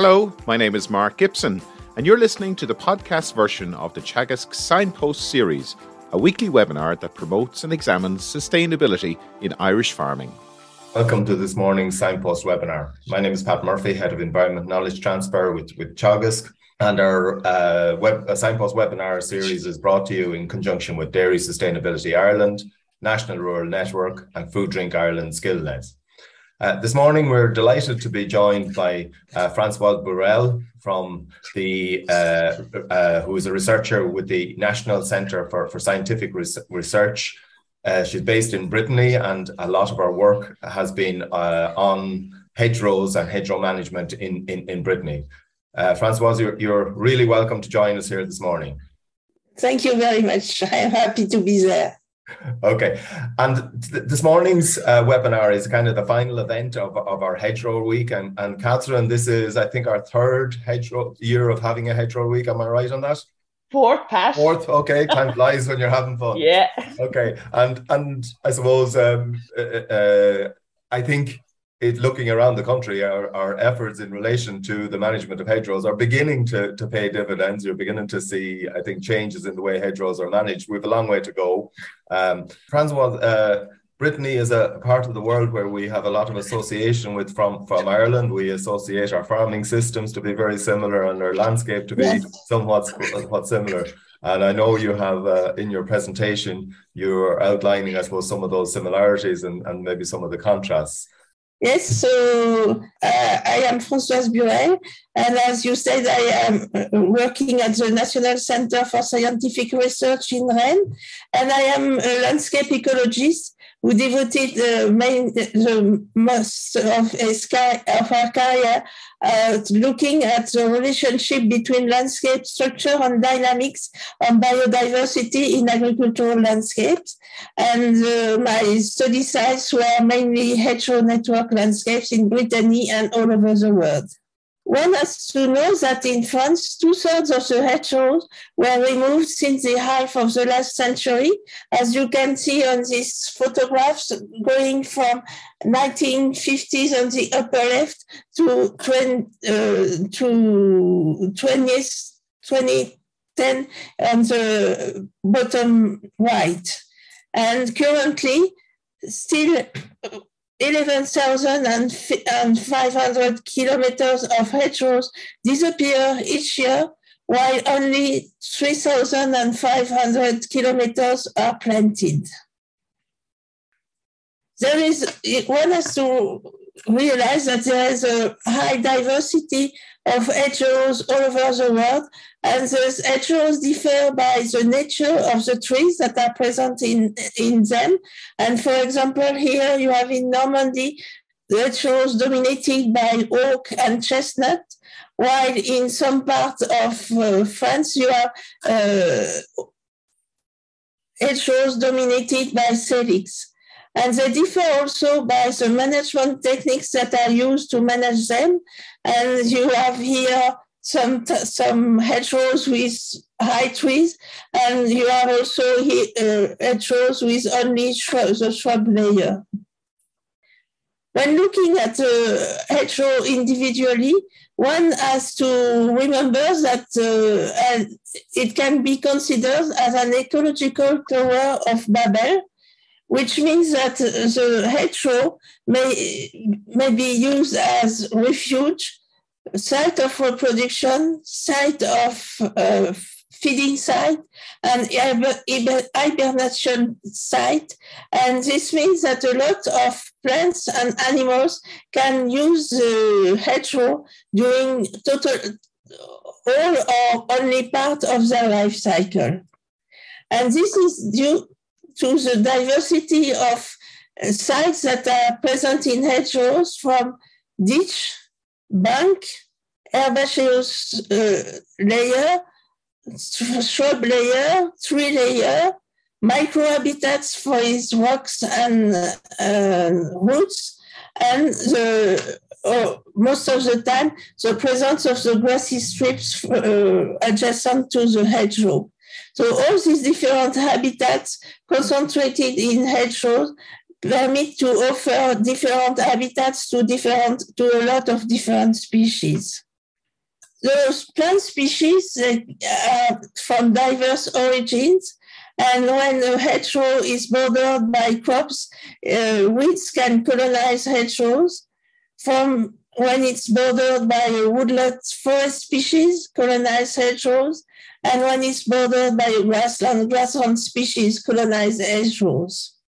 Hello, my name is Mark Gibson, and you're listening to the podcast version of the Teagasc Signpost series, a weekly webinar that promotes and examines sustainability in Irish farming. Welcome to this morning's Signpost webinar. My name is Pat Murphy, Head of Environment Knowledge Transfer with, with Teagasc. And our uh, web, Signpost webinar series is brought to you in conjunction with Dairy Sustainability Ireland, National Rural Network, and Food Drink Ireland SkillNet. Uh, this morning, we're delighted to be joined by uh, Francoise Burel from the, uh, uh, who is a researcher with the National Centre for, for Scientific Res- Research uh, she's based in Brittany, and a lot of our work has been uh, on hedgerows and hedgerow management in, in, in Brittany. Francoise, you're, you're really welcome to join us here this morning. Thank you very much. I'm happy to be there. Okay, and th- this morning's uh, webinar is kind of the final event of, of our hedgerow week, and and Catherine, this is I think our third hedgerow year of having a hedgerow week. Am I right on that? Fourth, Pat. Fourth, okay. Time flies when you're having fun. Yeah. Okay, and and I suppose um, uh, uh, I think it looking around the country, our, our efforts in relation to the management of hedgerows are beginning to, to pay dividends. You're beginning to see, I think, changes in the way hedgerows are managed. We have a long way to go. Um, Francois, uh, Brittany is a part of the world where we have a lot of association with from, from Ireland. We associate our farming systems to be very similar and our landscape to be yes. somewhat, somewhat similar. And I know you have uh, in your presentation, you're outlining, I suppose, some of those similarities and, and maybe some of the contrasts. Yes, so uh, I am Françoise Burel, and as you said, I am uh, working at the National Center for Scientific Research in Rennes, and I am a landscape ecologist who devoted the main the most of his of her career uh, looking at the relationship between landscape structure and dynamics on biodiversity in agricultural landscapes. And uh, my study sites were mainly hedgerow network landscapes in Brittany and all over the world. One has to know that in France, two thirds of the hedgerows were removed since the half of the last century, as you can see on these photographs, going from 1950s on the upper left to, 20, uh, to 20th, 2010 on the bottom right. And currently, still 11,500 kilometers of hedgerows disappear each year, while only 3,500 kilometers are planted. There is, one has to realize that there is a high diversity of hedgerows all over the world, and those hedgerows differ by the nature of the trees that are present in, in them. And for example, here you have in Normandy, the hedgerows dominated by oak and chestnut, while in some parts of uh, France you have uh, hedgerows dominated by salix. And they differ also by the management techniques that are used to manage them. And you have here some some hedgerows with high trees, and you have also uh, hedgerows with only shrub, the shrub layer. When looking at the hedgerow individually, one has to remember that uh, it can be considered as an ecological tower of Babel, which means that the hedgerow may, may be used as refuge, site of reproduction, site of uh, feeding site, and hibernation site. And this means that a lot of plants and animals can use the hedgerow during total all or only part of their life cycle. And this is due to the diversity of uh, sites that are present in hedgerows from ditch, bank, herbaceous uh, layer, shrub layer, tree layer, microhabitats for its rocks and uh, roots, and the, uh, most of the time the presence of the grassy strips uh, adjacent to the hedgerow. So all these different habitats concentrated in hedgerows permit to offer different habitats to different to a lot of different species. those plant species that are from diverse origins. And when a hedgerow is bordered by crops, uh, weeds can colonize hedgerows. From when it's bordered by a woodland forest species, colonize hedgerows. And when it's bordered by grassland, grassland species, colonize hedgerows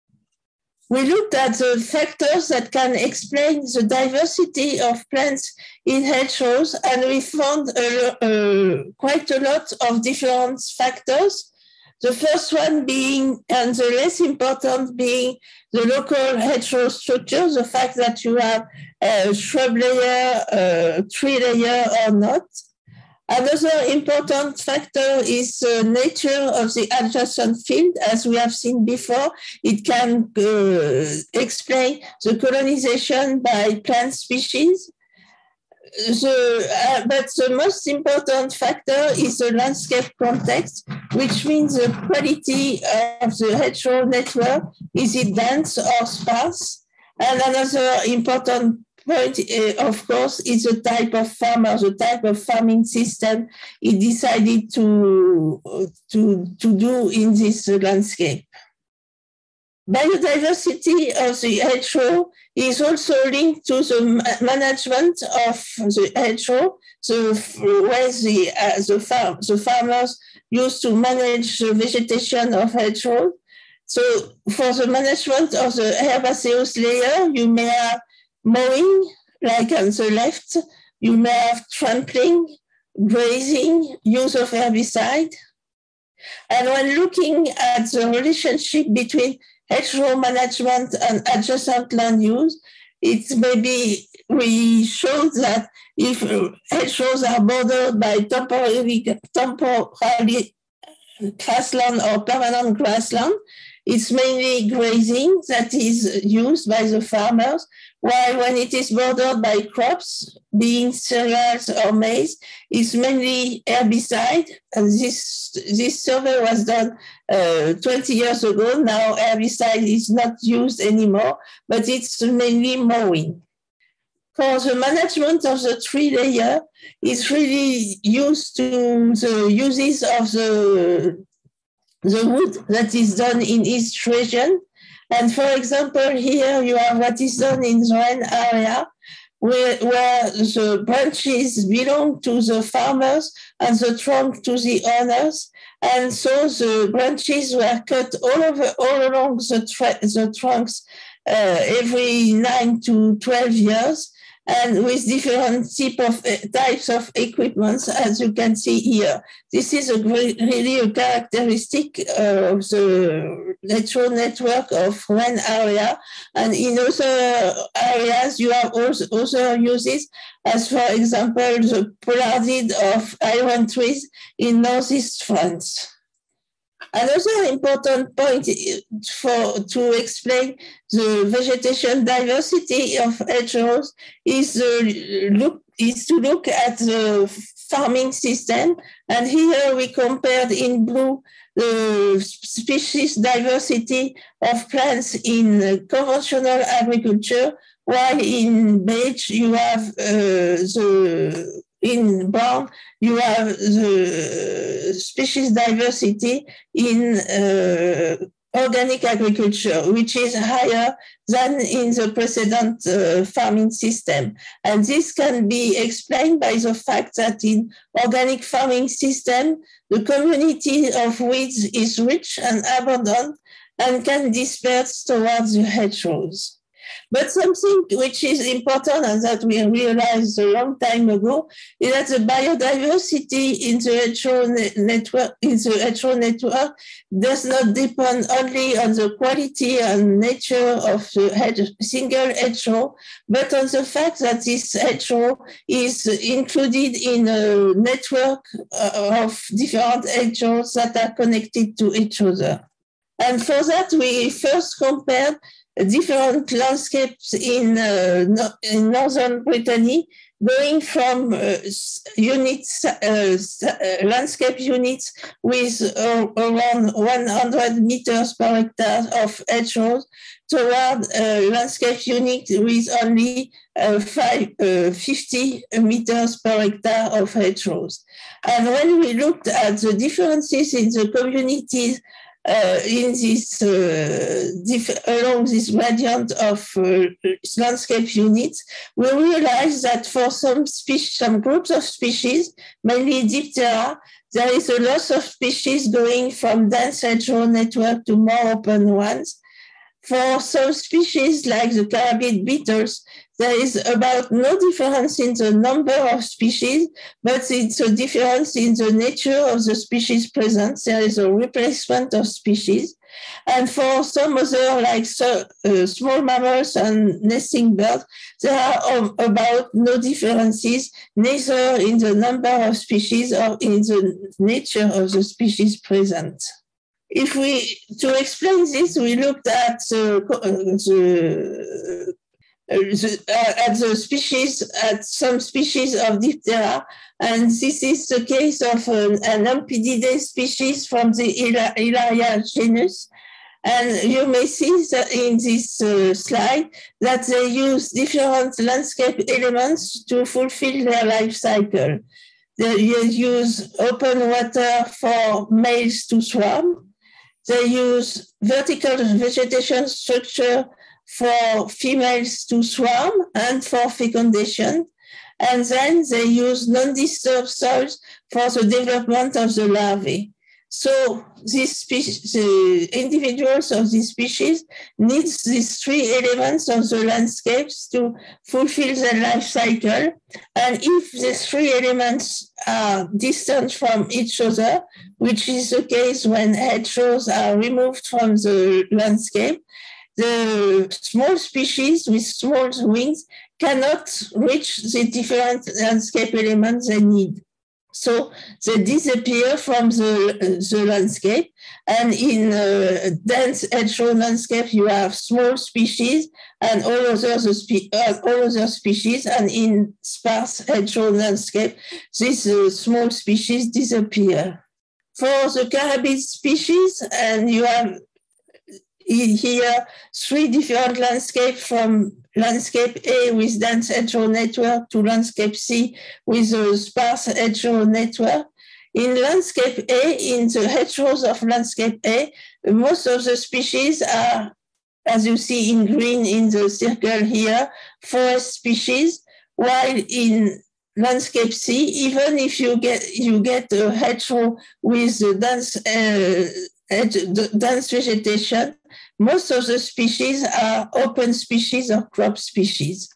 we looked at the factors that can explain the diversity of plants in hedgerows, and we found a, quite a lot of different factors. The first one being, and the less important being, the local hedgerow structure, the fact that you have a shrub layer, a tree layer or not. Another important factor is the nature of the adjacent field. As we have seen before, it can uh, explain the colonization by plant species. The, uh, but the most important factor is the landscape context, which means the quality of the hedgerow network. Is it dense or sparse? And another important point, uh, of course, is the type of farmer, the type of farming system he decided to, to, to do in this landscape. Biodiversity of the hedgerow is also linked to the management of the hedgerow, the way the, uh, the, farm, the farmers used to manage the vegetation of hedgerow. So for the management of the herbaceous layer, you may have mowing, like on the left, you may have trampling, grazing, use of herbicide. And when looking at the relationship between hedgerow management and adjacent land use, it may be we show that if hedgerows are bordered by temporary, temporary grassland or permanent grassland, it's mainly grazing that is used by the farmers, while when it is bordered by crops, being cereals or maize, it's mainly herbicide. And this, this survey was done uh, 20 years ago. Now herbicide is not used anymore, but it's mainly mowing. For the management of the tree layer, it's really used to the uses of the, the wood that is done in each region and for example, here you have what is done in Zwan area, where, where the branches belong to the farmers and the trunk to the owners. And so the branches were cut all over, all along the, the trunks uh, every nine to 12 years and with different type of, uh, types of equipments, as you can see here. This is a great, really a characteristic uh, of the natural network of one area. And in other areas, you have also uses, as for example, the pollardid of iron trees in northeast France. Another important point for to explain the vegetation diversity of hedgerows is uh, look is to look at the farming system, and here we compared in blue the species diversity of plants in conventional agriculture, while in beige you have uh, the in brown, you have the species diversity in uh, organic agriculture, which is higher than in the precedent uh, farming system. And this can be explained by the fact that in organic farming system, the community of weeds is rich and abundant and can disperse towards the hedgerows. But something which is important and that we realized a long time ago is that the biodiversity in the hedgerow network, in the hedgerow network does not depend only on the quality and nature of the single hedgerow, but on the fact that this hedgerow is included in a network uh, of different hedgerows that are connected to each other. And for that, we first compared different landscapes in, uh, no, in northern Brittany, going from uh, units, uh, uh, landscape units with uh, around 100 meters per hectare of hedgerows toward a landscape units with only uh, five, 50 meters per hectare of hedgerows. And when we looked at the differences in the communities uh, in this uh, along this gradient of uh, landscape units, we realize that for some species, some groups of species, mainly Diptera, there is a loss of species going from dense hedgerow network to more open ones. For some species like the Carabid beetles, there is about no difference in the number of species, but it's a difference in the nature of the species present. There is a replacement of species. And for some other, like so, uh, small mammals and nesting birds, there are um, about no differences, neither in the number of species or in the nature of the species present. If we, to explain this, we looked at the, uh, Uh, uh, at the species, at some species of Diptera, and this is the case of an, an species from the Hilara genus. And you may see that in this uh, slide that they use different landscape elements to fulfill their life cycle. They use open water for males to swarm. They use vertical vegetation structure for females to swarm and for fecundation. And then they use non-disturbed soils for the development of the larvae. So these species, the individuals of these species need these three elements of the landscapes to fulfill their life cycle. And if these three elements are distant from each other, which is the case when hedgerows are removed from the landscape, the small species with small wings cannot reach the different landscape elements they need. So they disappear from the, the landscape. And in a dense hedgerow landscape, you have small species and all other, spe- uh, all other species. And in sparse hedgerow landscape, these uh, small species disappear. For the carabid species, and you have here three different landscapes from landscape A with dense hedgerow network to landscape C with a sparse hedgerow network. In landscape A, in the hedgerows of landscape A, most of the species are, as you see in green in the circle here, forest species, while in landscape C, even if you get you get a hedgerow with dense uh, dense vegetation, most of the species are open species or crop species.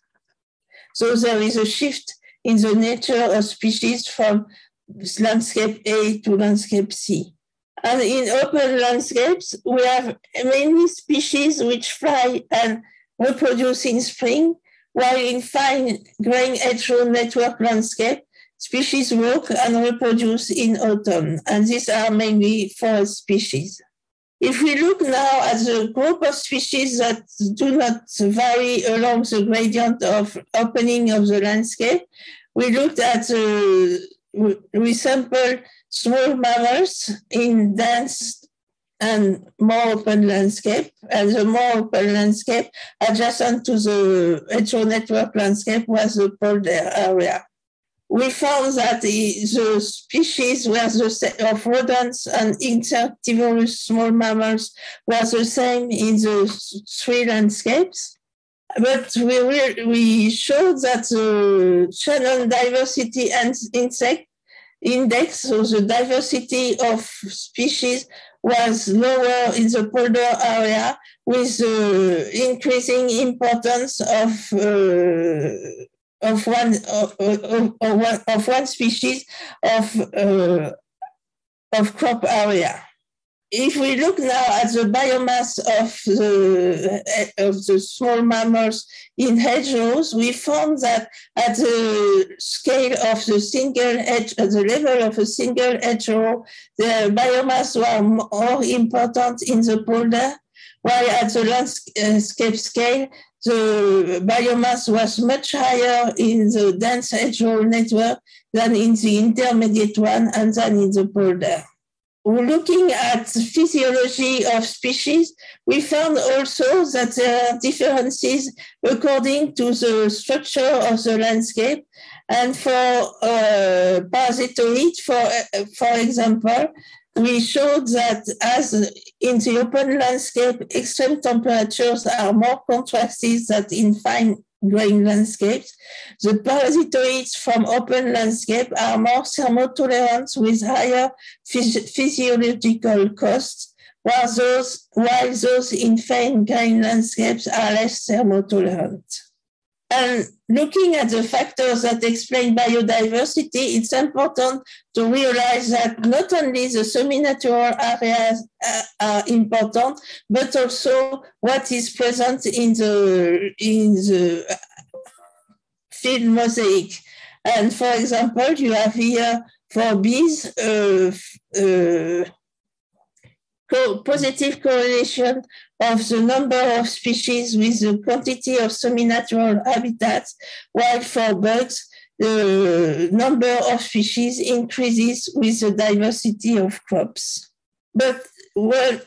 So there is a shift in the nature of species from landscape A to landscape C. And in open landscapes, we have many species which fly and reproduce in spring, while in fine grain hedgerow network landscape, species walk and reproduce in autumn. And these are mainly forest species. If we look now at the group of species that do not vary along the gradient of opening of the landscape, we looked at the, we sampled small mammals in dense and more open landscape, and the more open landscape adjacent to the hedgerow network landscape was the polder area we found that the, the species were the of rodents and insectivorous small mammals was the same in the three landscapes. But we, we showed that the Shannon diversity and insect index, so the diversity of species was lower in the polder area with the increasing importance of uh, of one of, of, of, one species of uh, of crop area. if we look now at the biomass of the, of the small mammals in hedgerows, we found that at the scale of the single hedge, at the level of a single hedgerow, the biomass were more important in the polder, while at the landscape scale, the biomass was much higher in the dense hedgerow network than in the intermediate one and than in the polder looking at the physiology of species, we found also that there are differences according to the structure of the landscape. And for uh, parasitoids, for, uh, for example, we showed that as in the open landscape, extreme temperatures are more contrasted than in fine grain landscapes. The parasitoids from open landscape are more thermotolerant with higher phys- physiological costs, while those, while those in fine grain landscapes are less thermotolerant. And looking at the factors that explain biodiversity, it's important to realize that not only the semi-natural areas are important, but also what is present in the in the field mosaic. And for example, you have here for bees uh, uh, co- positive correlation of the number of species with the quantity of semi-natural habitats, while for bugs, the number of species increases with the diversity of crops. But well,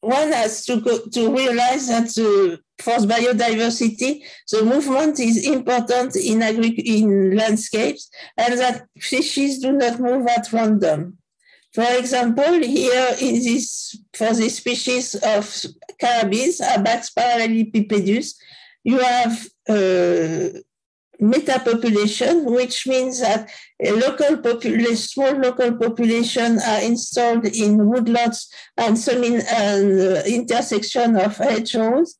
one has to, go, to realize that the, for biodiversity, the movement is important in, in landscapes and that species do not move at random. For example, here in this, for the species of carabis, Abax parallelepipedus, you have uh, metapopulation, which means that a local population, small local population are installed in woodlots and some in uh, intersection of hedgerows.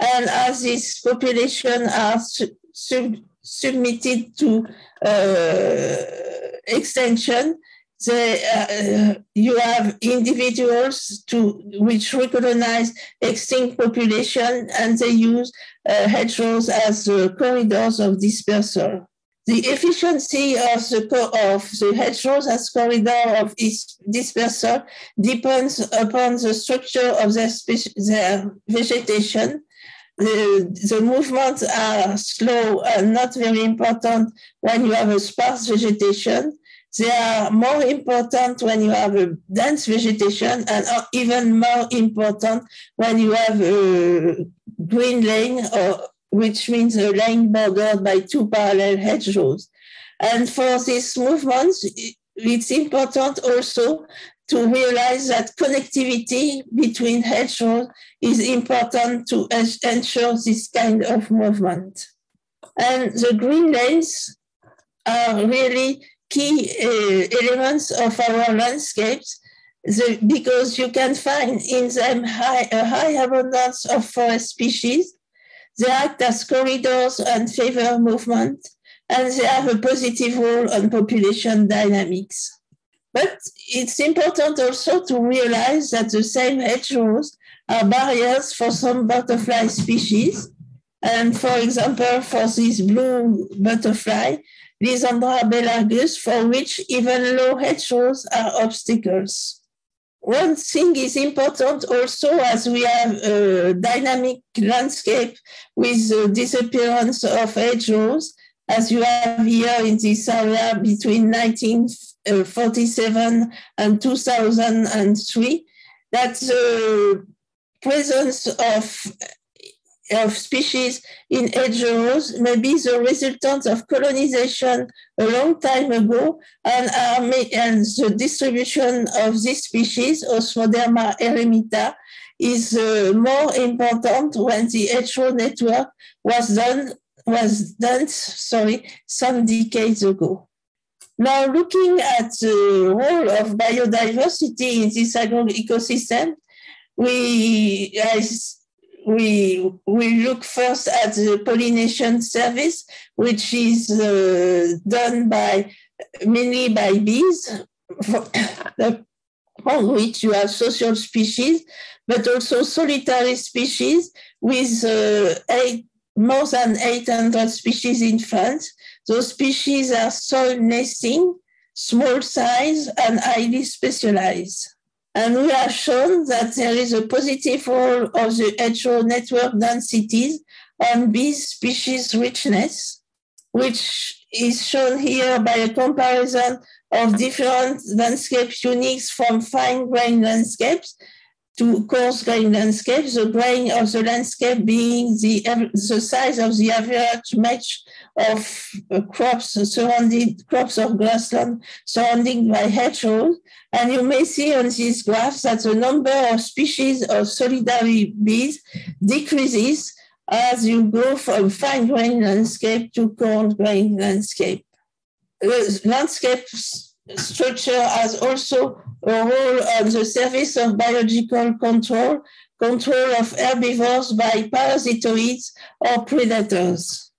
And as this population are su- sub- submitted to uh, extension, they, uh, you have individuals to which recognize extinct population and they use uh, hedgerows as uh, corridors of dispersal. The efficiency of the, of the hedgerows as corridor of dispersal depends upon the structure of their, their vegetation. The, the movements are slow and not very important when you have a sparse vegetation they are more important when you have a dense vegetation and are even more important when you have a green lane, or, which means a lane bordered by two parallel hedgerows. And for these movements, it's important also to realize that connectivity between hedgerows is important to ensure this kind of movement. And the green lanes are really key uh, elements of our landscapes the, because you can find in them high, a high abundance of forest species. They act as corridors and favor movement, and they have a positive role on population dynamics. But it's important also to realize that the same hedgerows are barriers for some butterfly species. And for example, for this blue butterfly, Lysandra bellargus, for which even low hedgerows are obstacles. One thing is important also as we have a dynamic landscape with the disappearance of hedgerows, as you have here in this area between 1947 and 2003, that the presence of of species in hedgerows may be the resultant of colonization a long time ago and, are and the distribution of this species, Osmoderma eremita, is uh, more important when the hedgerow network was done was done sorry some decades ago. Now, looking at the role of biodiversity in this agro ecosystem, we we we look first at the pollination service, which is uh, done by mainly by bees. on which you have social species, but also solitary species with uh, eight, more than 800 species in France. Those species are soil nesting, small size, and highly specialized. And we have shown that there is a positive role of the HO network densities on bee species richness, which is shown here by a comparison of different landscape units from fine-grained landscapes to coarse grain landscapes, the grain of the landscape being the, the size of the average match of uh, crops surrounded crops of grassland surrounding by hedgerows. And you may see on these graphs that the number of species of solitary bees decreases as you go from fine grain landscape to coarse grain landscape. Landscape structure has also a role on the service of biological control, control of herbivores by parasitoids or predators.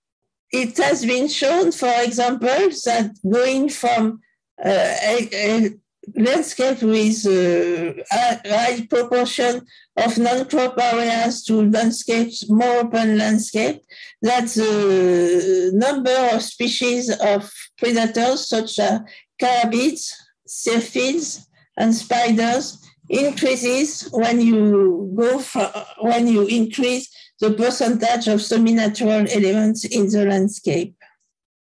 It has been shown, for example, that going from uh, a, a, landscape with a uh, high proportion of non-crop areas to landscapes, more open landscape, that the number of species of predators such as carabids, syrphids, and spiders increases when you go for, when you increase the percentage of semi-natural elements in the landscape.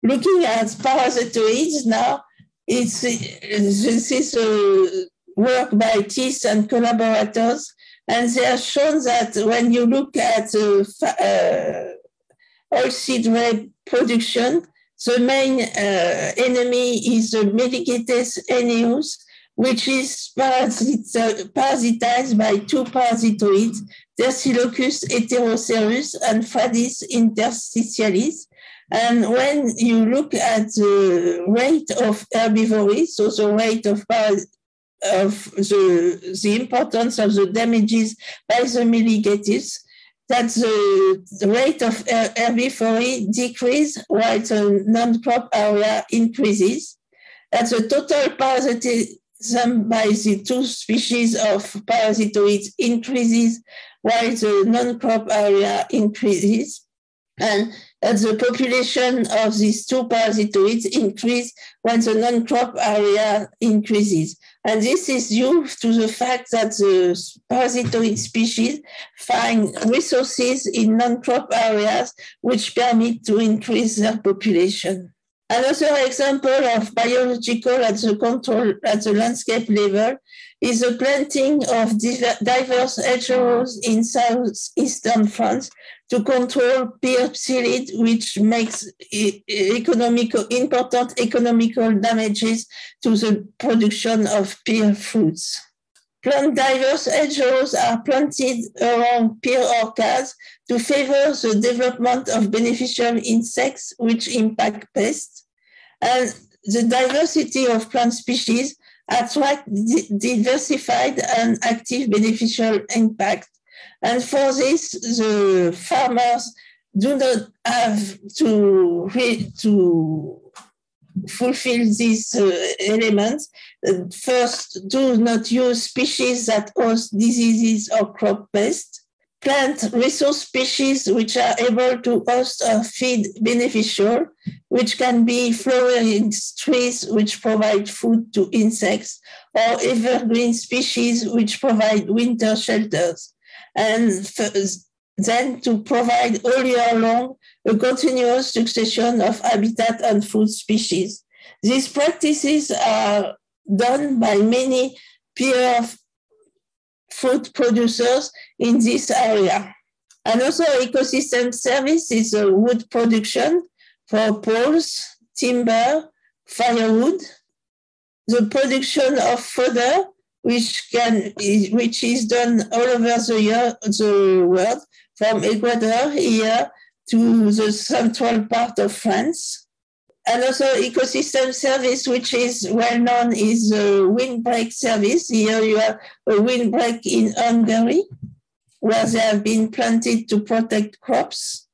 Looking at parasitoids now, it's, this is a work by Thies and collaborators, and they have shown that when you look at uh, uh, oilseed rape production, the main uh, enemy is the Meligethes aeneus, which is parasitized by two parasitoids, Tersilochus heterocerus and Phradis interstitialis. And when you look at the rate of herbivory, so the rate of, of the, the importance of the damages by the Meligethes, that the, rate of herbivory decreases while the non-crop area increases. That the total parasitism by the two species of parasitoids increases while the non-crop area increases. And that the population of these two parasitoids increase when the non-crop area increases. And this is due to the fact that the parasitoid species find resources in non-crop areas which permit to increase their population. Another example of biological at the control at the landscape level is the planting of diverse hedgerows in southeastern France to control pear psyllid, which makes economical, important economical damages to the production of pear fruits. Plant diverse hedgerows are planted around pear orchards to favor the development of beneficial insects which impact pests. And the diversity of plant species attract diversified and active beneficial impact. And for this, the farmers do not have to, to fulfill these uh, elements. First, do not use species that cause diseases or crop pests plant resource species which are able to host or feed beneficial, which can be flowering trees which provide food to insects, or evergreen species which provide winter shelters. And then to provide all year long a continuous succession of habitat and food species. These practices are done by many pear food producers in this area. And also ecosystem service is uh, wood production for poles, timber, firewood, the production of fodder, which can which is done all over the, year, the world, from Ecuador here to the central part of France. Another ecosystem service which is well known is the windbreak service. Here you have a windbreak in Hungary where they have been planted to protect crops.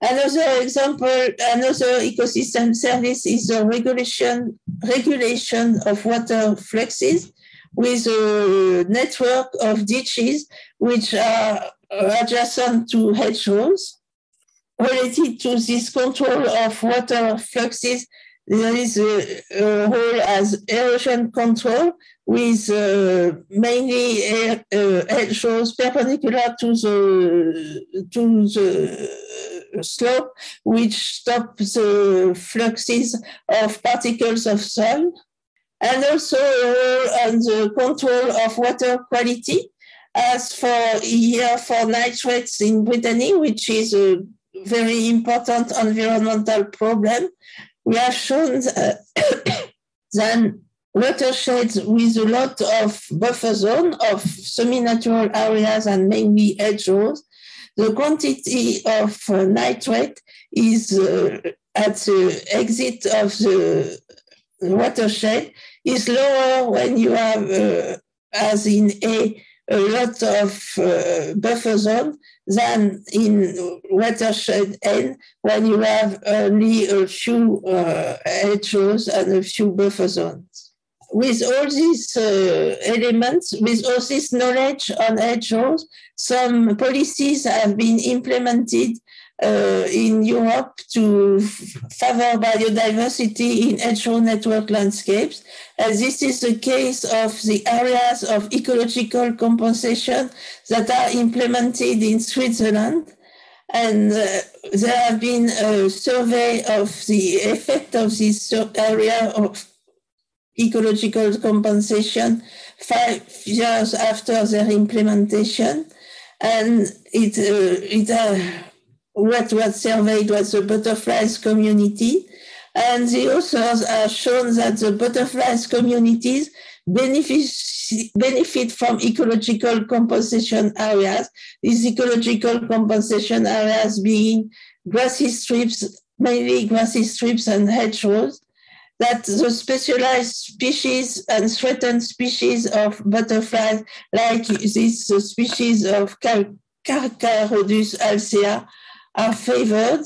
Another example, another ecosystem service is the regulation, regulation of water fluxes, with a network of ditches which are adjacent to hedgerows. Related to this control of water fluxes, there is a, a role as erosion control with uh, mainly air, uh, hedgerows perpendicular to the, to the slope, which stop the fluxes of particles of soil, and also a role on the control of water quality, as for here for nitrates in Brittany, which is a very important environmental problem. We have shown that, watersheds with a lot of buffer zone of semi-natural areas and mainly hedgerows, the quantity of uh, nitrate is uh, at the exit of the watershed is lower when you have, uh, as in A, a lot of uh, buffer zone than in watershed N when you have only a few uh, hedgerows and a few buffer zones. With all these uh, elements, with all this knowledge on hedgerows, some policies have been implemented uh, in Europe to favor biodiversity in hedgerow network landscapes. And this is the case of the areas of ecological compensation that are implemented in Switzerland. And uh, there have been a survey of the effect of this area of ecological compensation five years after their implementation. And it, uh, it uh, what was surveyed was the butterflies community. And the authors have shown that the butterflies communities benefit, benefit from ecological compensation areas. These ecological compensation areas being grassy strips, mainly grassy strips and hedgerows, that the specialized species and threatened species of butterflies, like this species of Carcharodus alceae, are favored.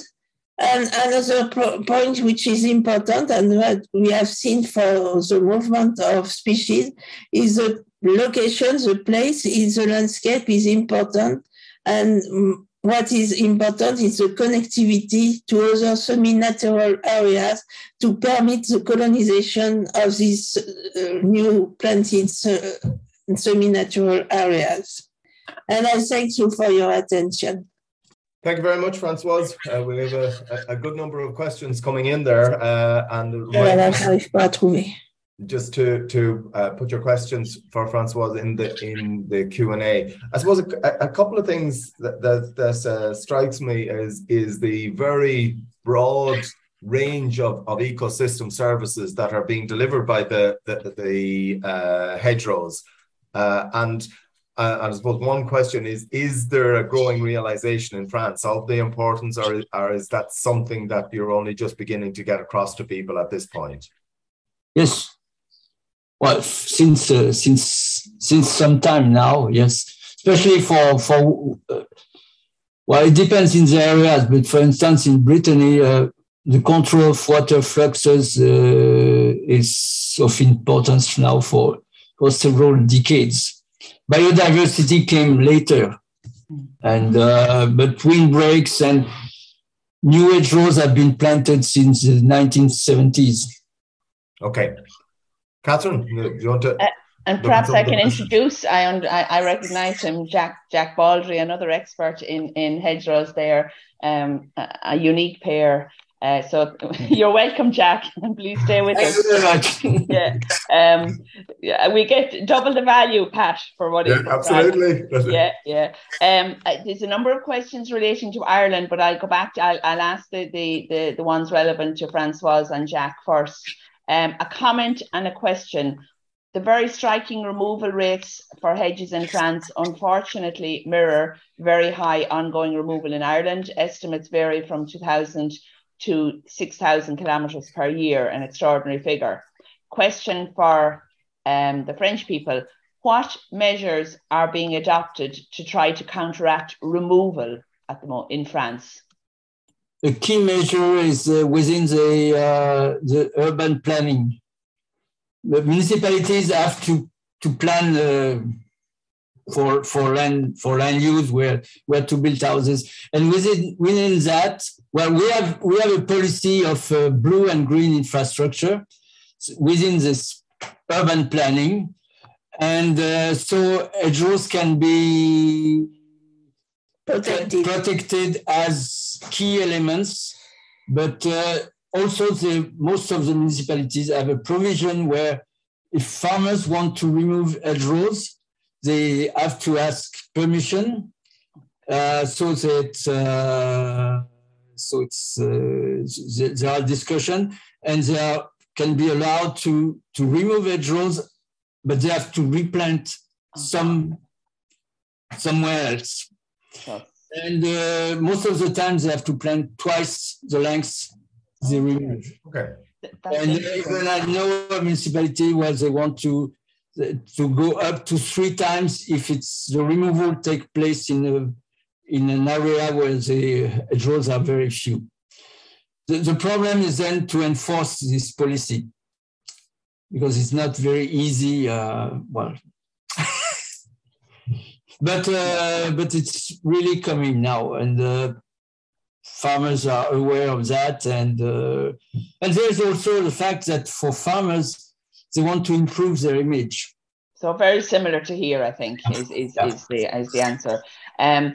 And another point which is important and what we have seen for the movement of species is the location, the place in the landscape is important. And what is important is the connectivity to other semi-natural areas to permit the colonization of these uh, new planted uh, semi-natural areas. And I thank you for your attention. Thank you very much, Francoise. Uh, we have a, a, good number of questions coming in there. Uh, and just to to uh, put your questions for Francois in the in the Q and A. I suppose a, a, couple of things that that, that uh, strikes me is is the very broad range of, of ecosystem services that are being delivered by the the, the uh, hedgerows, uh, and. I suppose one question is: Is there a growing realization in France of the importance, or, or is that something that you're only just beginning to get across to people at this point? Yes, well since uh, since since some time now yes especially for for uh, well it depends in the areas but for instance in brittany uh, the control of water fluxes uh, is of importance now for for several decades biodiversity came later and uh, but windbreaks and new hedgerows have been planted since the 1970s okay Catherine, do you want to? Uh, and perhaps I can introduce. I, I, I recognize him, Jack Jack Baldry, another expert in in hedgerows. There, um, a, a unique pair. Uh, so you're welcome, Jack, and please stay with us. yeah, um, yeah, we get double the value, Pat, for what yeah, absolutely. yeah, yeah. Um, uh, there's a number of questions relating to Ireland, but I'll go back. To, I'll, I'll ask the, the the the ones relevant to Francoise and Jack first. Um, a comment and a question. The very striking removal rates for hedges in France unfortunately mirror very high ongoing removal in Ireland. Estimates vary from 2,000 to 6,000 kilometres per year, an extraordinary figure. Question for um, the French people What measures are being adopted to try to counteract removal at the mo- in France? a key measure is uh, within the, uh, the urban planning. The municipalities have to, to plan uh, for for land for land use where where to build houses. And within within that well we have we have a policy of uh, blue and green infrastructure within this urban planning. And uh, so hedgerows can be protected. protected as key elements. But uh, also the most of the municipalities have a provision where if farmers want to remove hedgerows they have to ask permission uh, so that uh, so it's uh, there are discussion and they are, can be allowed to to remove hedgerows, but they have to replant some somewhere else. And uh, most of the time they have to plant twice the length they remove. Okay. and even I know a municipality where they want to to go up to three times if it's the removal take place in a in an area where the hedgerows are very few. The, the problem is then to enforce this policy because it's not very easy. Uh, well, but uh, but it's really coming now, and uh, farmers are aware of that, and uh, and there's also the fact that for farmers they want to improve their image. So very similar to here, I think, is is, yeah. is the is the answer. Um,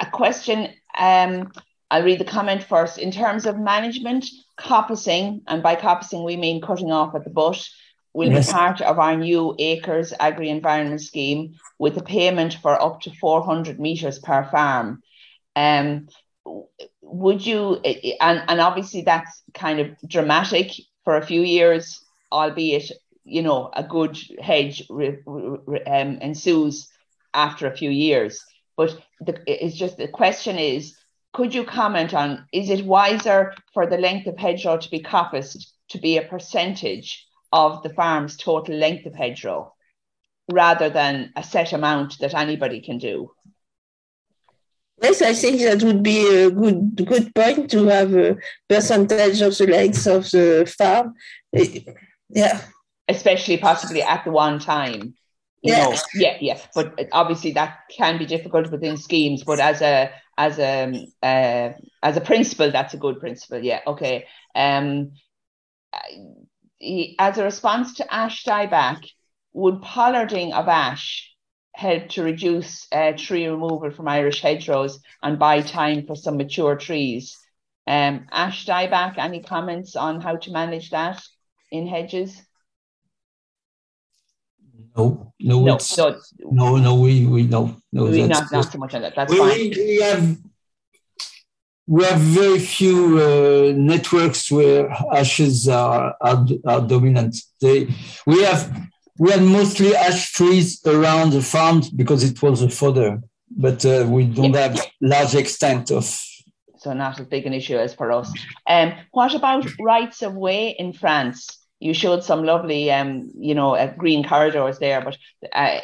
a question. Um, I'll read the comment first. In terms of management, coppicing, and by coppicing we mean cutting off at the butt, will yes. be part of our new Acres Agri Environment Scheme with a payment for up to 400 metres per farm. Um, would you, and, and obviously that's kind of dramatic for a few years, albeit you know a good hedge re, re, um, ensues after a few years. But the, it's just the question is, could you comment on is it wiser for the length of hedgerow to be coppiced to be a percentage of the farm's total length of hedgerow rather than a set amount that anybody can do? Yes, I think that would be a good good point to have a percentage of the length of the farm. Yeah especially possibly at the one time. You yeah. know, yeah, yeah. But obviously that can be difficult within schemes. But as a as a uh, as a principle, that's a good principle. Yeah, okay. Um, as a response to ash dieback, would pollarding of ash help to reduce uh, tree removal from Irish hedgerows and buy time for some mature trees? Um, ash dieback, any comments on how to manage that in hedges? No, no, no, no, no, no, we, we, no, no. We not, not so much on that. That's we, fine. We have, we have very few uh, networks where ashes are, are, are dominant. They, we have, we had mostly ash trees around the farms because it was a fodder, but uh, we don't yeah. have large extent of so not as big an issue as for us. Um, what about rights of way in France? You showed some lovely, um, you know, uh, green corridors there, but uh,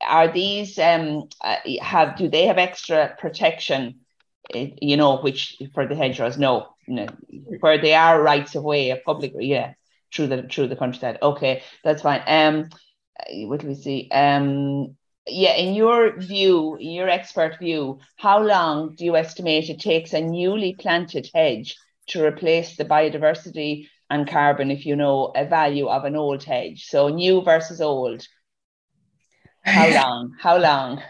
are these um, uh, have do they have extra protection? Uh, you know, which for the hedgerows, no, no, where they are rights of way, of public, yeah, through the through the countryside. Okay, that's fine. Um, what do we see? Um, yeah, in your view, in your expert view, how long do you estimate it takes a newly planted hedge to replace the biodiversity and carbon if you know a value of an old hedge. So new versus old. How long? How long?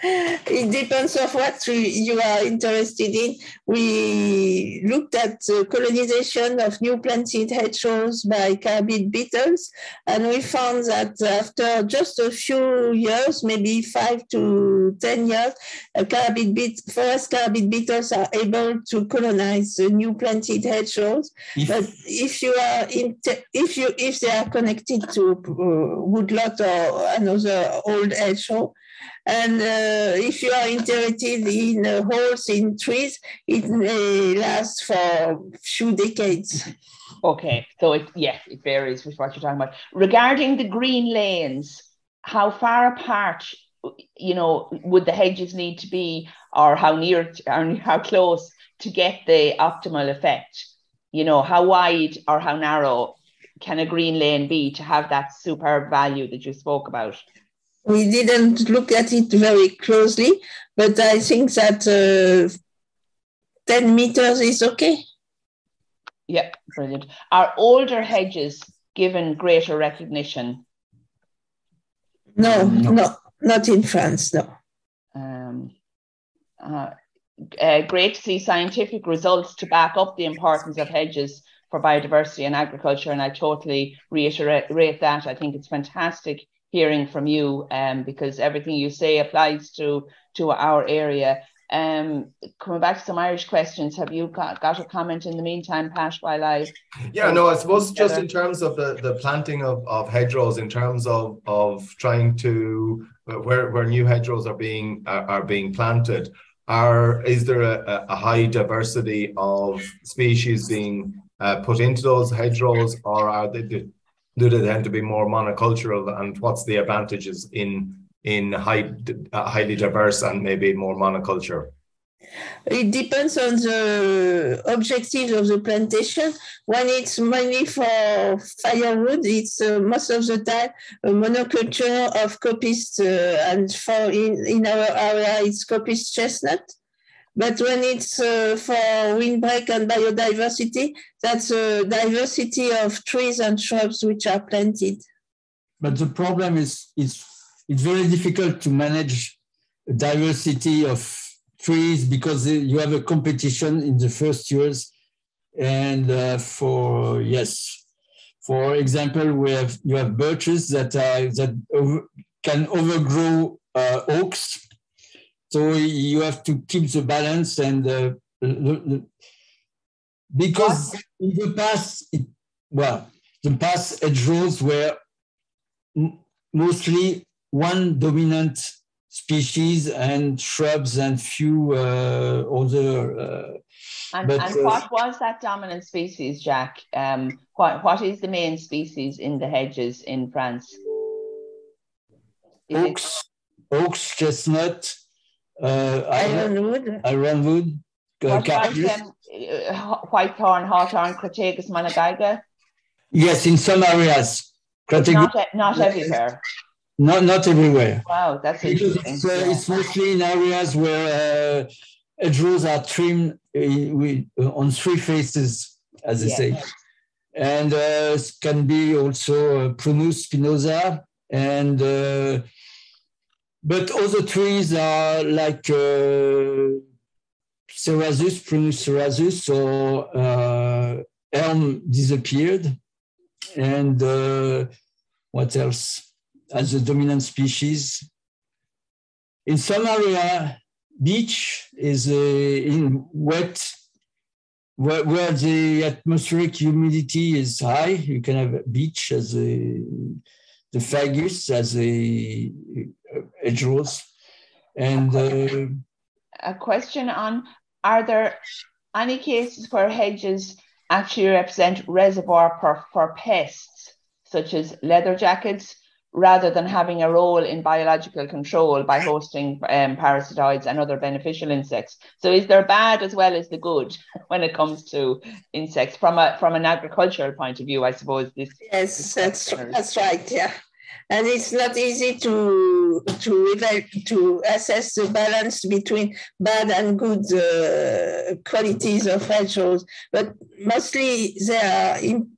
It depends of what you are interested in. We looked at the colonization of new planted hedgerows by carabid beetles, and we found that after just a few years, maybe five to 10 years, carabid beet, forest carabid beetles are able to colonize the new planted hedgerows. If, but if you are in, if you if they are connected to uh, woodlot or another old hedgerow, and uh, if you are interested in uh, holes in trees, it may last for a few decades. Okay, so it yeah, it varies with what you're talking about. Regarding the green lanes, how far apart, you know, would the hedges need to be, or how near, or how close to get the optimal effect? You know, how wide or how narrow can a green lane be to have that superb value that you spoke about? We didn't look at it very closely, but I think that uh, 10 meters is okay. Yeah, brilliant. Are older hedges given greater recognition? No, no, no not in France, no. Um, uh, uh, great to see scientific results to back up the importance of hedges for biodiversity and agriculture, and I totally reiterate that. I think it's fantastic hearing from you um, because everything you say applies to to our area. Um, coming back to some Irish questions, have you got, got a comment in the meantime, Pat, while I? Yeah, no, I suppose together? just in terms of the, the planting of, of hedgerows, in terms of of trying to where where new hedgerows are being are, are being planted, are is there a, a high diversity of species being uh, put into those hedgerows, or are they do, they tend to be more monocultural? And what's the advantages in in high, uh, highly diverse and maybe more monoculture? It depends on the objectives of the plantation. When it's mainly for firewood, it's uh, most of the time a monoculture of coppice, uh, and for in, in our area, it's coppice chestnut. But when it's uh, for windbreak and biodiversity, that's a diversity of trees and shrubs which are planted. But the problem is, is it's very difficult to manage diversity of trees because you have a competition in the first years. And uh, for, yes, for example, we have, you have birches that, are, that over, can overgrow uh, oaks so you have to keep the balance and uh, because in the past, it, well, the past hedgerows were mostly one dominant species and shrubs and few uh, other. Uh, and, but, and uh, what was that dominant species, Jack? Um, what what is the main species in the hedges in France? Is oaks, it... oaks, chestnut, uh, ironwood. Uh, uh, whitethorn, hawthorn, Crataegus monogyna? Yes, in some areas. Crataegus, not, not everywhere. Not not everywhere. Wow, that's interesting. It's, uh, yeah. it's mostly in areas where uh, hedgerows are trimmed uh, with, uh, on three faces, as they say. And uh, can be also Prunus spinosa and but other trees are like uh, Cerasus, Prunus cerasus, or uh, elm disappeared. And uh, what else? As a dominant species. In some area, beech is uh, in wet, where, the atmospheric humidity is high. You can have beech as a the fagus as a hedgerows. And uh, a question on are there any cases where hedges actually represent reservoir for, for pests, such as leather jackets, rather than having a role in biological control by hosting um, parasitoids and other beneficial insects. So, is there bad as well as the good when it comes to insects from a from an agricultural point of view? I suppose this. Yes, this that's that's right. Yeah and it's not easy to to to assess the balance between bad and good uh, qualities of hedgerows. But mostly they are. In,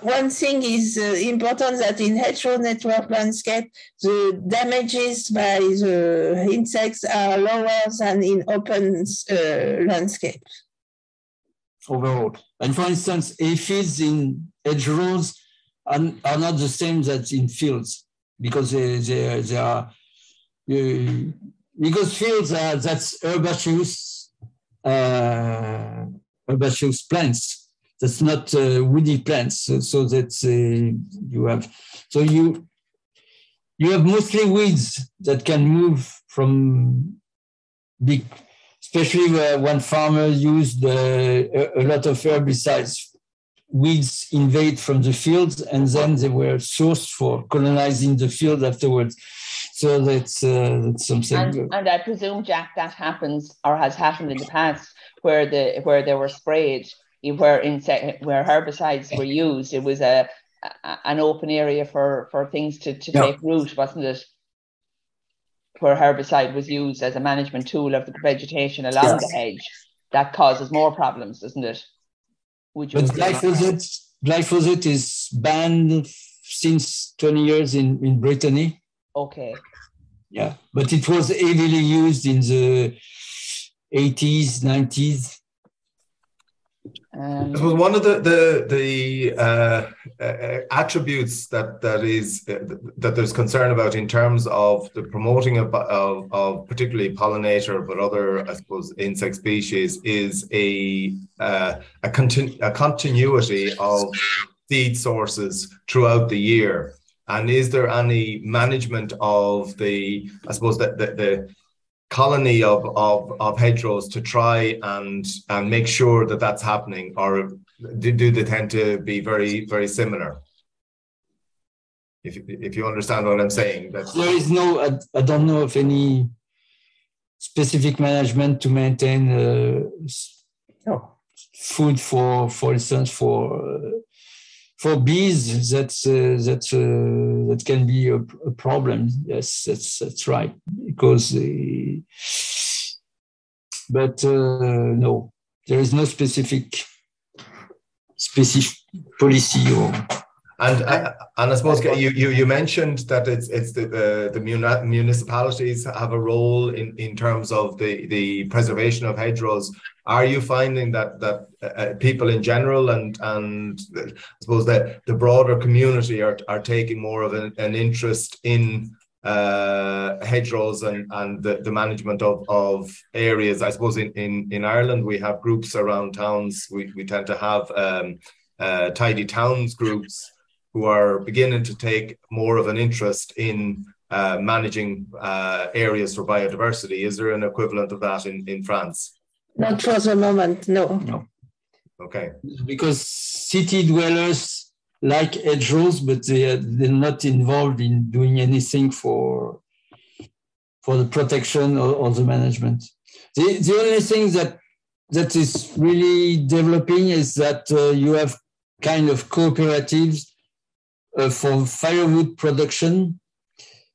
one thing is uh, important that in hedgerow network landscape, the damages by the insects are lower than in open uh, landscapes. Overall, and for instance, aphids in hedgerows are, not the same that in fields because they, they, they are uh, because fields are that's herbaceous uh, herbaceous plants. That's not uh, woody plants so, so that uh, you have so you you have mostly weeds that can move from big especially where one farmer used uh, a lot of herbicides weeds invade from the fields and then they were sourced for colonizing the field afterwards. So that's, uh, that's something. And, and, I presume, Jack, that happens or has happened in the past where the where they were sprayed where insect where herbicides were used, it was a, a an open area for for things to, to yeah. take root, wasn't it? Where herbicide was used as a management tool of the vegetation along yes. the hedge, that causes more problems, doesn't it? But glyphosate, glyphosate is banned since 20 years in, in Brittany. Okay. Yeah, but it was heavily used in the 80s, 90s. Um, was one of the the the uh, uh, attributes that that is uh, that there's concern about in terms of the promoting of, of, of particularly pollinator, but other I suppose insect species is a uh, a, continu- a continuity of seed sources throughout the year. And is there any management of the I suppose that the, the colony of, of, of hedgerows to try and, and make sure that that's happening or do, do they tend to be very very similar if, if you understand what i'm saying that's there is no I, I don't know of any specific management to maintain uh, oh. food for for instance for uh, for bees, that's uh, that's uh, that can be a, a, problem. Yes, that's that's right. Because, uh, but uh, no, there is no specific specific policy or. And uh, and I suppose you, you you mentioned that it's it's the, the the municipalities have a role in in terms of the the preservation of hedgerows are you finding that that uh, uh, people in general and and I suppose that the broader community are, are taking more of an, an interest in uh, hedgerows and, and the, the management of, of areas. I suppose in, in, in Ireland we have groups around towns. We, we tend to have um, uh, tidy towns groups who are beginning to take more of an interest in uh, managing uh, areas for biodiversity. Is there an equivalent of that in, in France? Not for the moment, no. No. Okay. Because city dwellers like hedgerows, but they are, they're not involved in doing anything for for the protection or, or the management. The, the only thing that that is really developing is that uh, you have kind of cooperatives for firewood production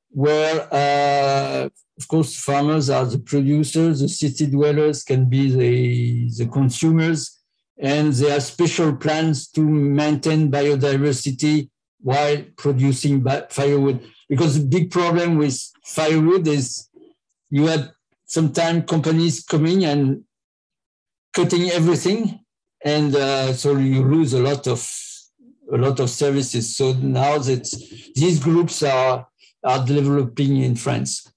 where uh, of course, farmers are the producers, the city dwellers can be the, the consumers, and there are special plans to maintain biodiversity while producing firewood. Because the big problem with firewood is you have sometimes companies coming and cutting everything, and uh, so you lose a lot of a lot of services. So now that these groups are are developing in France.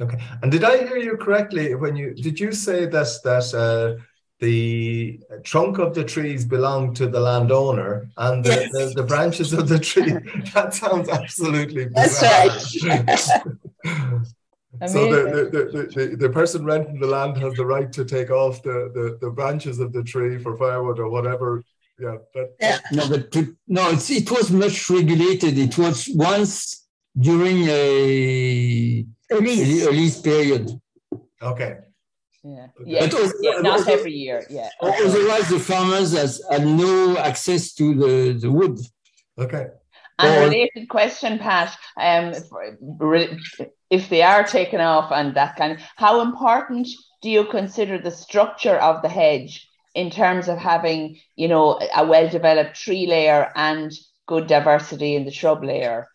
Okay. And did I hear you correctly when you did you say that that uh, the trunk of the trees belong to the landowner and the, yes. the, the, branches of the tree? that sounds absolutely bizarre. That's right. so the, the, the, the, person renting the land has the right to take off the, the, the branches of the tree for firewood or whatever yeah, but yeah. no, but no, it's, it was much regulated. It was once during a lease, a lease period. Okay. Yeah, yeah, also, yeah not also, every year. Yeah. Otherwise, the farmers has had no access to the, the wood. Okay. And or, related question, Pat, um, if they are taken off and that kind of, how important do you consider the structure of the hedge in terms of having, you know, a well-developed tree layer and good diversity in the shrub layer?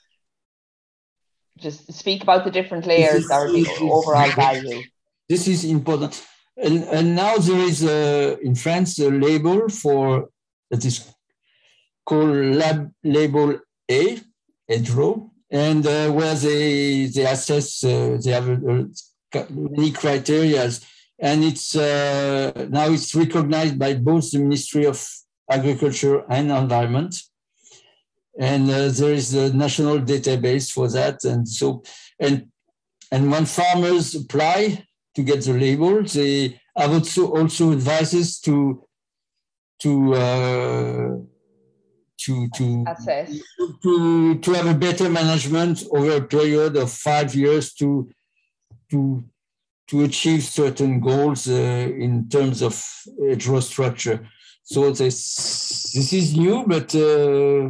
just speak about the different layers or the overall value. This is important. And, and now there is in France a label for that is called Lab Label Haie, hedgerow, and uh, where they they assess uh, they have uh, many criteria, and it's uh, now it's recognized by both the Ministry of Agriculture and Environment and uh, there is a national database for that. And so, and and when farmers apply to get the label, they have also also advices to to uh, to to to to have a better management over a period of five years to to to achieve certain goals uh, in terms of hedgerow structure. So this this is new, but uh,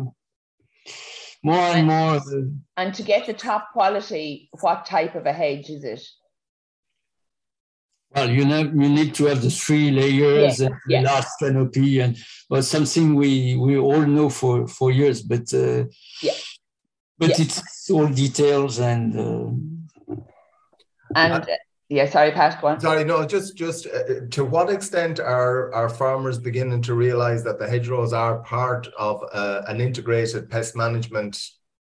more and, and more. Uh, and to get the top quality, what type of a hedge is it? Well, you know, you need to have the three layers and the large canopy, and well, something we we all know for for years, but uh, yeah, but it's all details and uh, and. Uh, yeah, sorry, Pat. Go on. Sorry, no. Just, just uh, to what extent are are farmers beginning to realise that the hedgerows are part of uh, an integrated pest management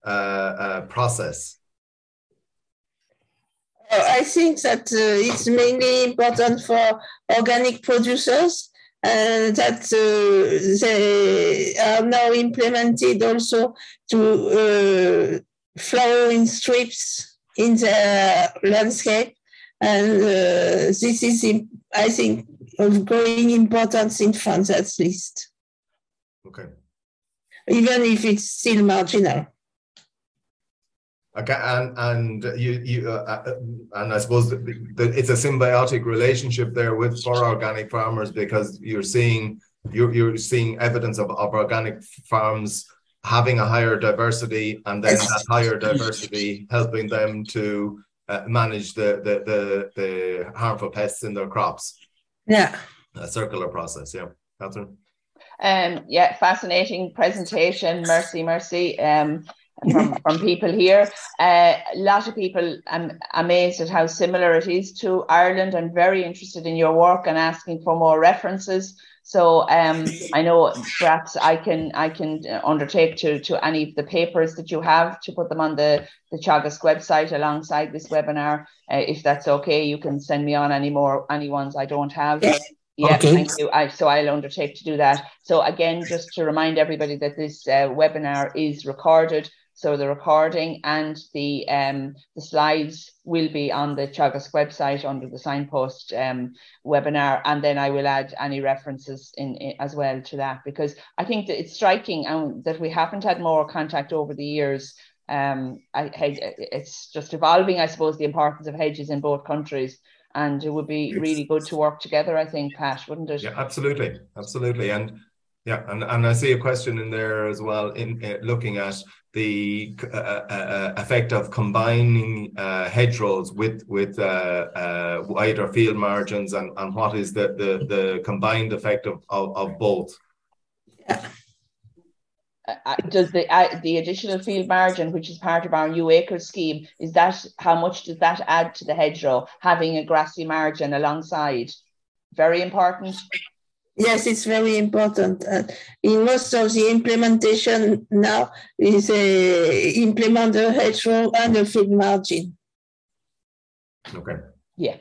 uh, uh process? I think that uh, it's mainly important for organic producers and that uh, they are now implemented also to flowering strips in the landscape and uh, this is, I think, of growing importance in France at least. Okay. Even if it's still marginal. Okay, and and you you uh, uh and I suppose that it's a symbiotic relationship there with for organic farmers because you're seeing you're you're seeing evidence of, of organic farms having a higher diversity and then that higher diversity helping them to uh, manage the, the, the the harmful pests in their crops. Yeah, a circular process. Yeah, Catherine. Um, yeah, fascinating presentation. Mercy, mercy. Um, from, from people here. Uh, a lot of people, I'm amazed at how similar it is to Ireland and very interested in your work and asking for more references. So um, I know perhaps I can I can undertake to to any of the papers that you have to put them on the the Teagasc website alongside this webinar. Uh, if that's okay, you can send me on any more any ones I don't have. Yeah, okay. thank you. I, so I'll undertake to do that. So again, just to remind everybody that this uh, webinar is recorded. So the recording and the um, the slides will be on the Teagasc website under the signpost um, webinar, and then I will add any references in, in, as well to that because I think that it's striking um, that we haven't had more contact over the years. Um, I, it's just evolving, I suppose, the importance of hedges in both countries and it would be really good to work together. I think, Pat, wouldn't it? Yeah, absolutely, absolutely, and yeah, and, and I see a question in there as well in uh, looking at the uh, uh, uh, effect of combining uh, hedgerows with with uh, wider field margins and, and what is the, the, the combined effect of, of, of both? does the the additional field margin, which is part of our new acres scheme, is that how much does that add to the hedgerow having a grassy margin alongside? Very important. Yes, it's very important. Uh, in most of the implementation now is a implement the hedgerow and the field margin. Okay. Yeah.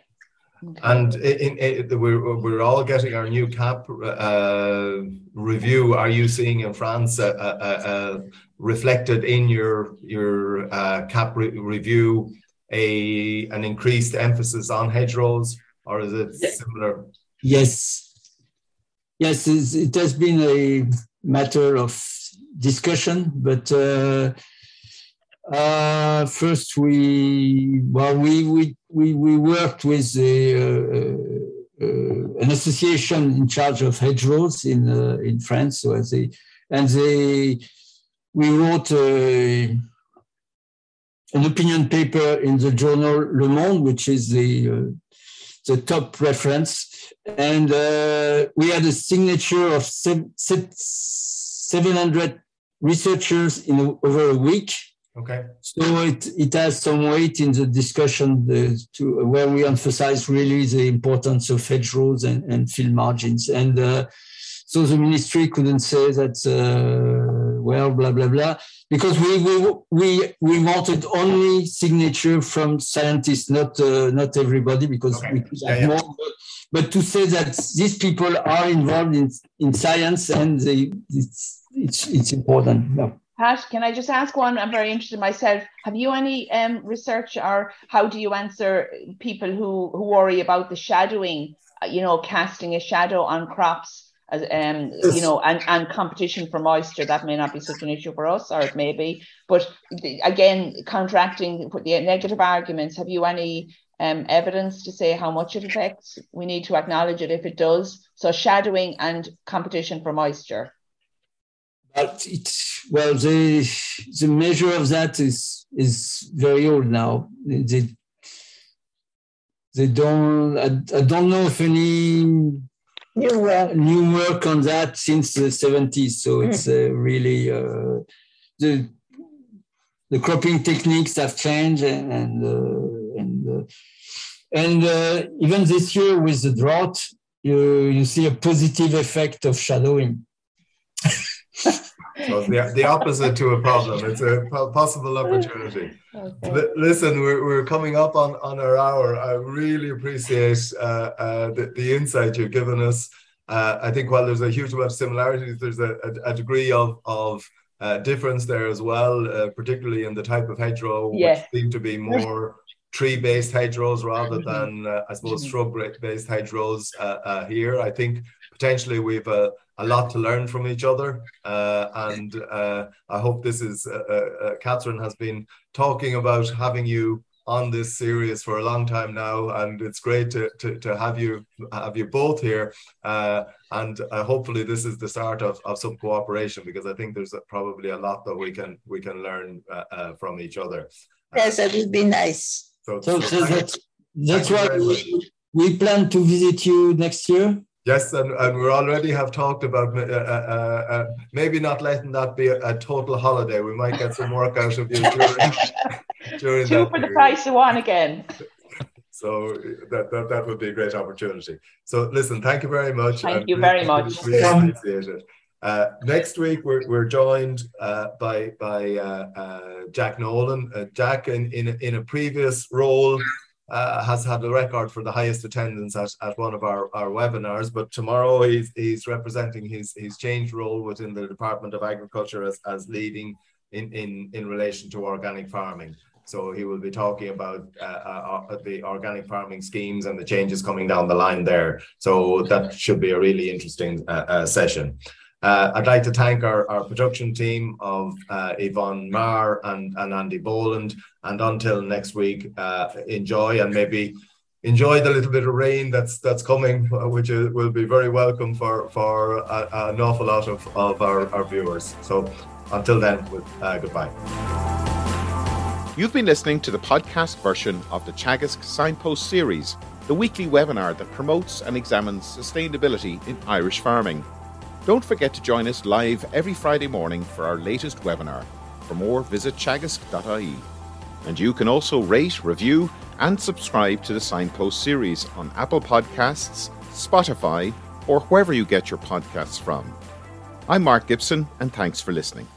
And in, in, in, we're, we're all getting our new cap uh, review. Are you seeing in France uh, uh, uh reflected in your your uh, cap re review a an increased emphasis on hedgerows, or is it similar? Yes, Yes, it has been a matter of discussion, but uh, uh, first we well we we we, we worked with a, uh, uh an association in charge of hedgerows in uh, in France, so they and they we wrote an opinion paper in the journal Le Monde, which is the uh, the top reference and uh, we had a signature of 700 researchers in over a week. Okay. So it, it has some weight in the discussion uh, to where we emphasize really the importance of hedgerows and, and field margins. And uh, so the ministry couldn't say that, uh, well, blah, blah, blah, because we, we, we, we wanted only signature from scientists, not, uh, not everybody, because okay. we could have yeah, yeah. more but to say that these people are involved in, in science and they, it's, it's, it's important. No. Pat, can I just ask one? I'm very interested myself. Have you any um, research or how do you answer people who, who worry about the shadowing, uh, you know, casting a shadow on crops? As, um, you know, and, and competition for moisture that may not be such an issue for us, or it may be. But the, again, counteracting the negative arguments. Have you any um, evidence to say how much it affects. We need to acknowledge it if it does. So shadowing and competition for moisture. But it, well, the the measure of that is is very old now. They they don't. I, I don't know if any new work. new work on that since the 70s. So it's uh, really uh, the the cropping techniques have changed and and uh, and, uh, even this year with the drought, you you see a positive effect of shadowing. So the, the opposite to a problem. It's a possible opportunity. Okay. L- listen, we're, we're coming up on, on our hour. I really appreciate uh, uh, the, the insight you've given us. Uh, I think while there's a huge amount of similarities, there's a, a, a degree of, of uh, difference there as well, uh, particularly in the type of hedgerow, yeah. which seem to be more tree-based hedgerows rather mm-hmm. than, uh, I suppose, mm-hmm. shrub-based hedgerows here. I think potentially we've a, a lot to learn from each other. Uh, and uh, I hope this is, uh, uh, uh, Catherine has been talking about having you on this series for a long time now, and it's great to, to, to have you have you both here. Uh, and hopefully, this is the start of, of some cooperation because I think there's probably a lot that we can we can learn from each other. Yes, it would be nice. So, so, so that's, that's why we, we plan to visit you next year. Yes, and, and we already have talked about uh, uh, uh, maybe not letting that be a, a, total holiday. We might get some work out of you during, during Two for period. the price of one again. So that, that that would be a great opportunity. So listen, thank you very much. Thank you very much. Really appreciate it. Uh, next week we're, we're joined uh, by by uh, Jack Nolan. Jack in, in in a previous role uh, has had the record for the highest attendance at, at one of our, our webinars. But tomorrow he's, he's representing his, his changed role within the Department of Agriculture as, as leading in, in, in relation to organic farming. So he will be talking about uh, uh, uh the organic farming schemes and the changes coming down the line there. So that should be a really interesting uh, uh, session. Uh, I'd like to thank our, our production team of uh, Yvonne Marr and, and Andy Boland. And until next week, uh, enjoy and maybe enjoy the little bit of rain that's that's coming, which is, will be very welcome for, for a, an awful lot of, of our, our viewers. So until then, uh, goodbye. You've been listening to the podcast version of the Teagasc Signpost series, the weekly webinar that promotes and examines sustainability in Irish farming. Don't forget to join us live every Friday morning for our latest webinar. For more, visit teagasc.ie. And you can also rate, review, and subscribe to the Signpost series on Apple Podcasts, Spotify, or wherever you get your podcasts from. I'm Mark Gibson, and thanks for listening.